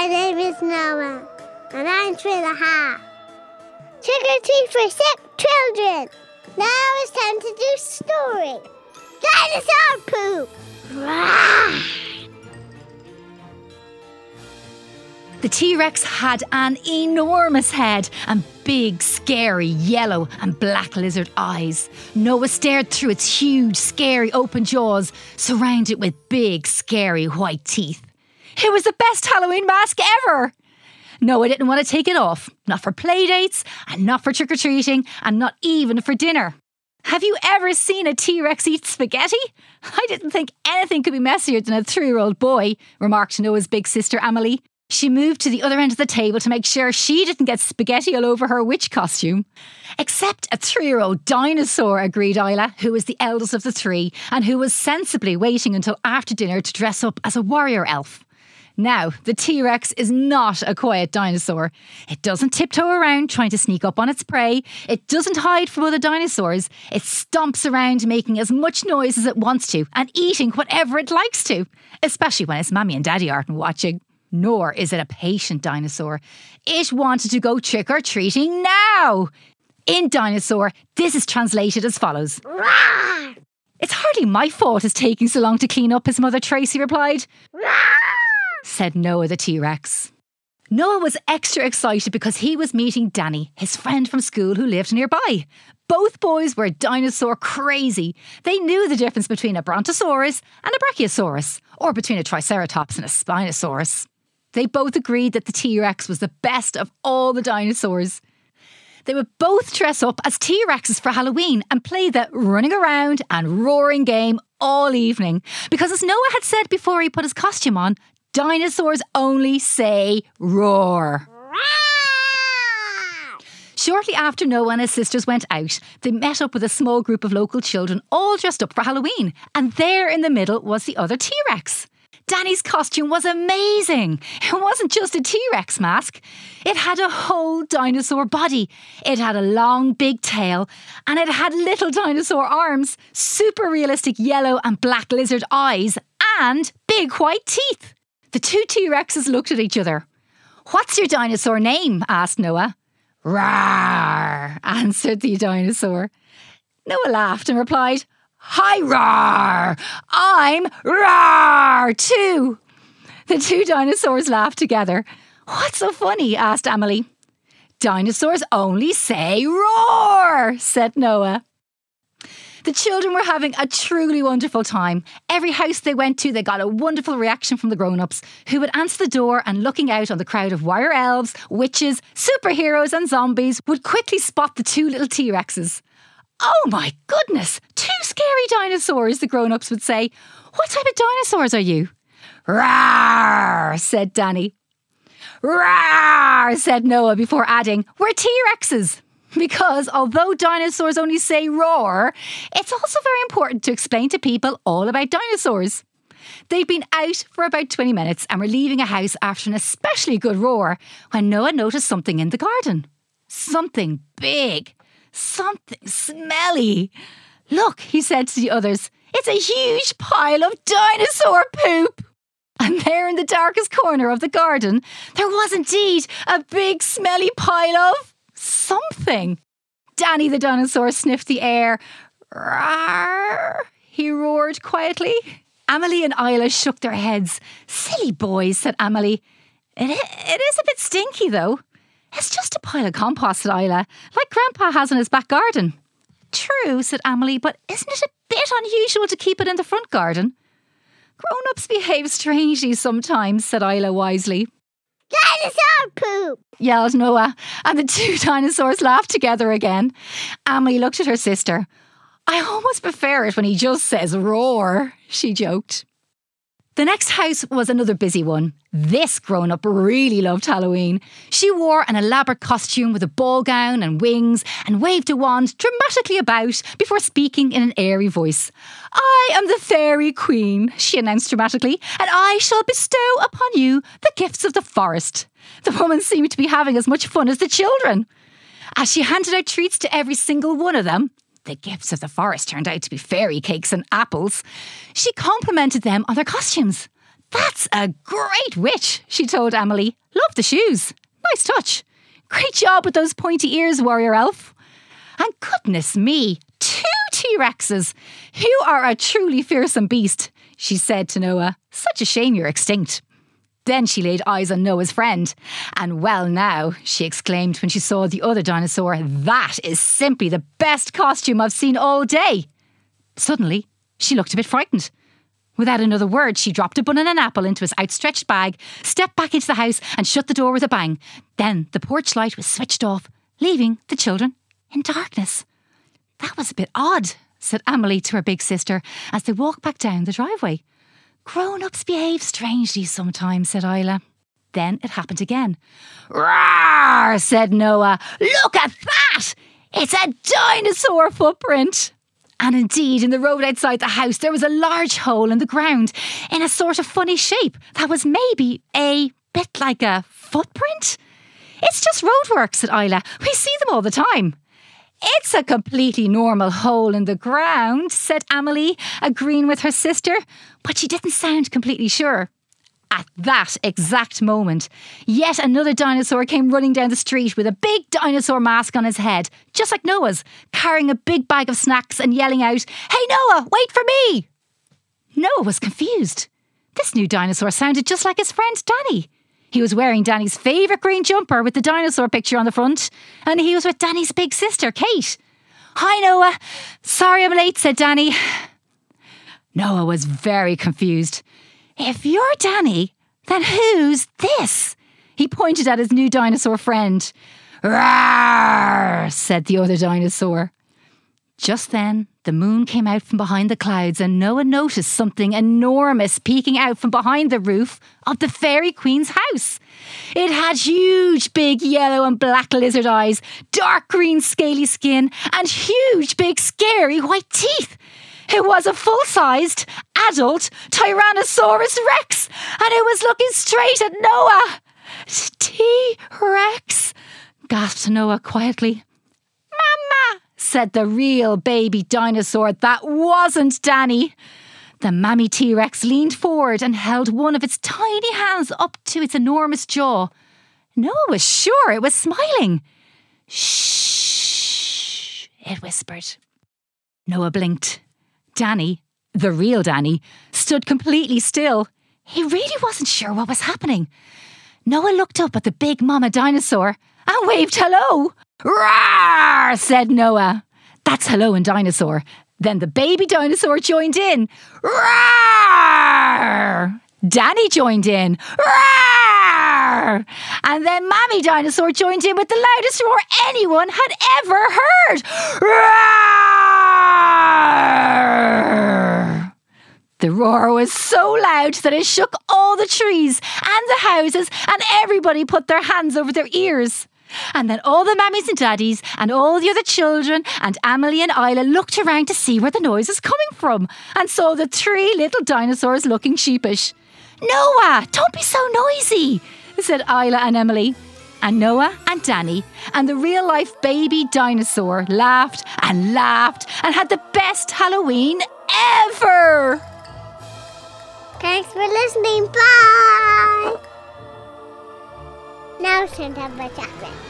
My name is Noah, and I'm three and a half. Trick or treat for sick children. Now it's time to do story. Dinosaur poop. The T Rex had an enormous head and big, scary yellow and black lizard eyes. Noah stared through its huge, scary open jaws, surrounded with big, scary white teeth. It was the best Halloween mask ever! No, I didn't want to take it off, not for play dates, and not for trick or treating, and not even for dinner. Have you ever seen a T Rex eat spaghetti? I didn't think anything could be messier than a three year old boy, remarked Noah's big sister Emily. She moved to the other end of the table to make sure she didn't get spaghetti all over her witch costume. Except a three year old dinosaur, agreed Isla, who was the eldest of the three and who was sensibly waiting until after dinner to dress up as a warrior elf. Now, the T Rex is not a quiet dinosaur. It doesn't tiptoe around trying to sneak up on its prey. It doesn't hide from other dinosaurs. It stomps around making as much noise as it wants to and eating whatever it likes to, especially when its mammy and daddy aren't watching. Nor is it a patient dinosaur. It wanted to go trick or treating now. In Dinosaur, this is translated as follows Rah! It's hardly my fault it's taking so long to clean up, his mother Tracy replied, Rah! Said Noah the T Rex. Noah was extra excited because he was meeting Danny, his friend from school who lived nearby. Both boys were dinosaur crazy. They knew the difference between a Brontosaurus and a Brachiosaurus, or between a Triceratops and a Spinosaurus. They both agreed that the T Rex was the best of all the dinosaurs. They would both dress up as T Rexes for Halloween and play the running around and roaring game all evening. Because, as Noah had said before he put his costume on, dinosaurs only say roar. Shortly after Noah and his sisters went out, they met up with a small group of local children, all dressed up for Halloween. And there in the middle was the other T Rex. Danny's costume was amazing. It wasn't just a T Rex mask, it had a whole dinosaur body. It had a long, big tail, and it had little dinosaur arms, super realistic yellow and black lizard eyes, and big white teeth. The two T Rexes looked at each other. What's your dinosaur name? asked Noah. Rawr, answered the dinosaur. Noah laughed and replied, Hi, rawr! I'm rawr too. The two dinosaurs laughed together. What's so funny? asked Emily. Dinosaurs only say roar, said Noah. The children were having a truly wonderful time. Every house they went to, they got a wonderful reaction from the grown ups, who would answer the door and, looking out on the crowd of wire elves, witches, superheroes, and zombies, would quickly spot the two little T Rexes. Oh my goodness, two scary dinosaurs, the grown ups would say. What type of dinosaurs are you? Rawr, said Danny. Rawr, said Noah before adding, We're T Rexes. Because although dinosaurs only say roar, it's also very important to explain to people all about dinosaurs. They've been out for about 20 minutes and were leaving a house after an especially good roar when Noah noticed something in the garden. Something big. Something smelly. Look, he said to the others, it's a huge pile of dinosaur poop. And there in the darkest corner of the garden, there was indeed a big smelly pile of something. Danny the dinosaur sniffed the air. Rawr, he roared quietly. Amelie and Isla shook their heads. Silly boys, said Amelie. It, it is a bit stinky, though. It's just a pile of compost, said Isla, like Grandpa has in his back garden. True, said Amelie, but isn't it a bit unusual to keep it in the front garden? Grown ups behave strangely sometimes, said Isla wisely. Dinosaur poop. yelled Noah, and the two dinosaurs laughed together again. Amelie looked at her sister. I almost prefer it when he just says roar, she joked. The next house was another busy one. This grown up really loved Halloween. She wore an elaborate costume with a ball gown and wings and waved a wand dramatically about before speaking in an airy voice. I am the fairy queen, she announced dramatically, and I shall bestow upon you the gifts of the forest. The woman seemed to be having as much fun as the children. As she handed out treats to every single one of them, the gifts of the forest turned out to be fairy cakes and apples. She complimented them on their costumes. That's a great witch, she told Emily. Love the shoes. Nice touch. Great job with those pointy ears, warrior elf. And goodness me, two T Rexes. You are a truly fearsome beast, she said to Noah. Such a shame you're extinct. Then she laid eyes on Noah's friend. And well, now, she exclaimed when she saw the other dinosaur, that is simply the best costume I've seen all day. Suddenly, she looked a bit frightened. Without another word, she dropped a bun and an apple into his outstretched bag, stepped back into the house, and shut the door with a bang. Then the porch light was switched off, leaving the children in darkness. That was a bit odd, said Emily to her big sister as they walked back down the driveway. Grown ups behave strangely sometimes, said Isla. Then it happened again. Roar, said Noah. Look at that! It's a dinosaur footprint. And indeed, in the road outside the house, there was a large hole in the ground in a sort of funny shape that was maybe a bit like a footprint. It's just roadwork, said Isla. We see them all the time. It's a completely normal hole in the ground, said Emily, agreeing with her sister, but she didn't sound completely sure. At that exact moment, yet another dinosaur came running down the street with a big dinosaur mask on his head, just like Noah's, carrying a big bag of snacks and yelling out, Hey Noah, wait for me! Noah was confused. This new dinosaur sounded just like his friend Danny. He was wearing Danny's favourite green jumper with the dinosaur picture on the front, and he was with Danny's big sister, Kate. Hi, Noah. Sorry I'm late, said Danny. Noah was very confused. If you're Danny, then who's this? He pointed at his new dinosaur friend. Rawr, said the other dinosaur. Just then, the moon came out from behind the clouds, and Noah noticed something enormous peeking out from behind the roof of the Fairy Queen's house. It had huge, big yellow and black lizard eyes, dark green, scaly skin, and huge, big, scary white teeth. It was a full sized, adult Tyrannosaurus Rex, and it was looking straight at Noah. T Rex, gasped Noah quietly. Said the real baby dinosaur that wasn't Danny. The mammy T Rex leaned forward and held one of its tiny hands up to its enormous jaw. Noah was sure it was smiling. Shh, it whispered. Noah blinked. Danny, the real Danny, stood completely still. He really wasn't sure what was happening. Noah looked up at the big mama dinosaur and waved hello. Roar, said Noah. That's hello in dinosaur. Then the baby dinosaur joined in. Roar! Danny joined in. Roar! And then Mammy Dinosaur joined in with the loudest roar anyone had ever heard. Roar! The roar was so loud that it shook all the trees and the houses, and everybody put their hands over their ears. And then all the mammies and daddies and all the other children and Emily and Isla looked around to see where the noise was coming from and saw the three little dinosaurs looking sheepish. Noah, don't be so noisy, said Isla and Emily. And Noah and Danny and the real life baby dinosaur laughed and laughed and had the best Halloween ever. Thanks for listening. Bye. Now it's time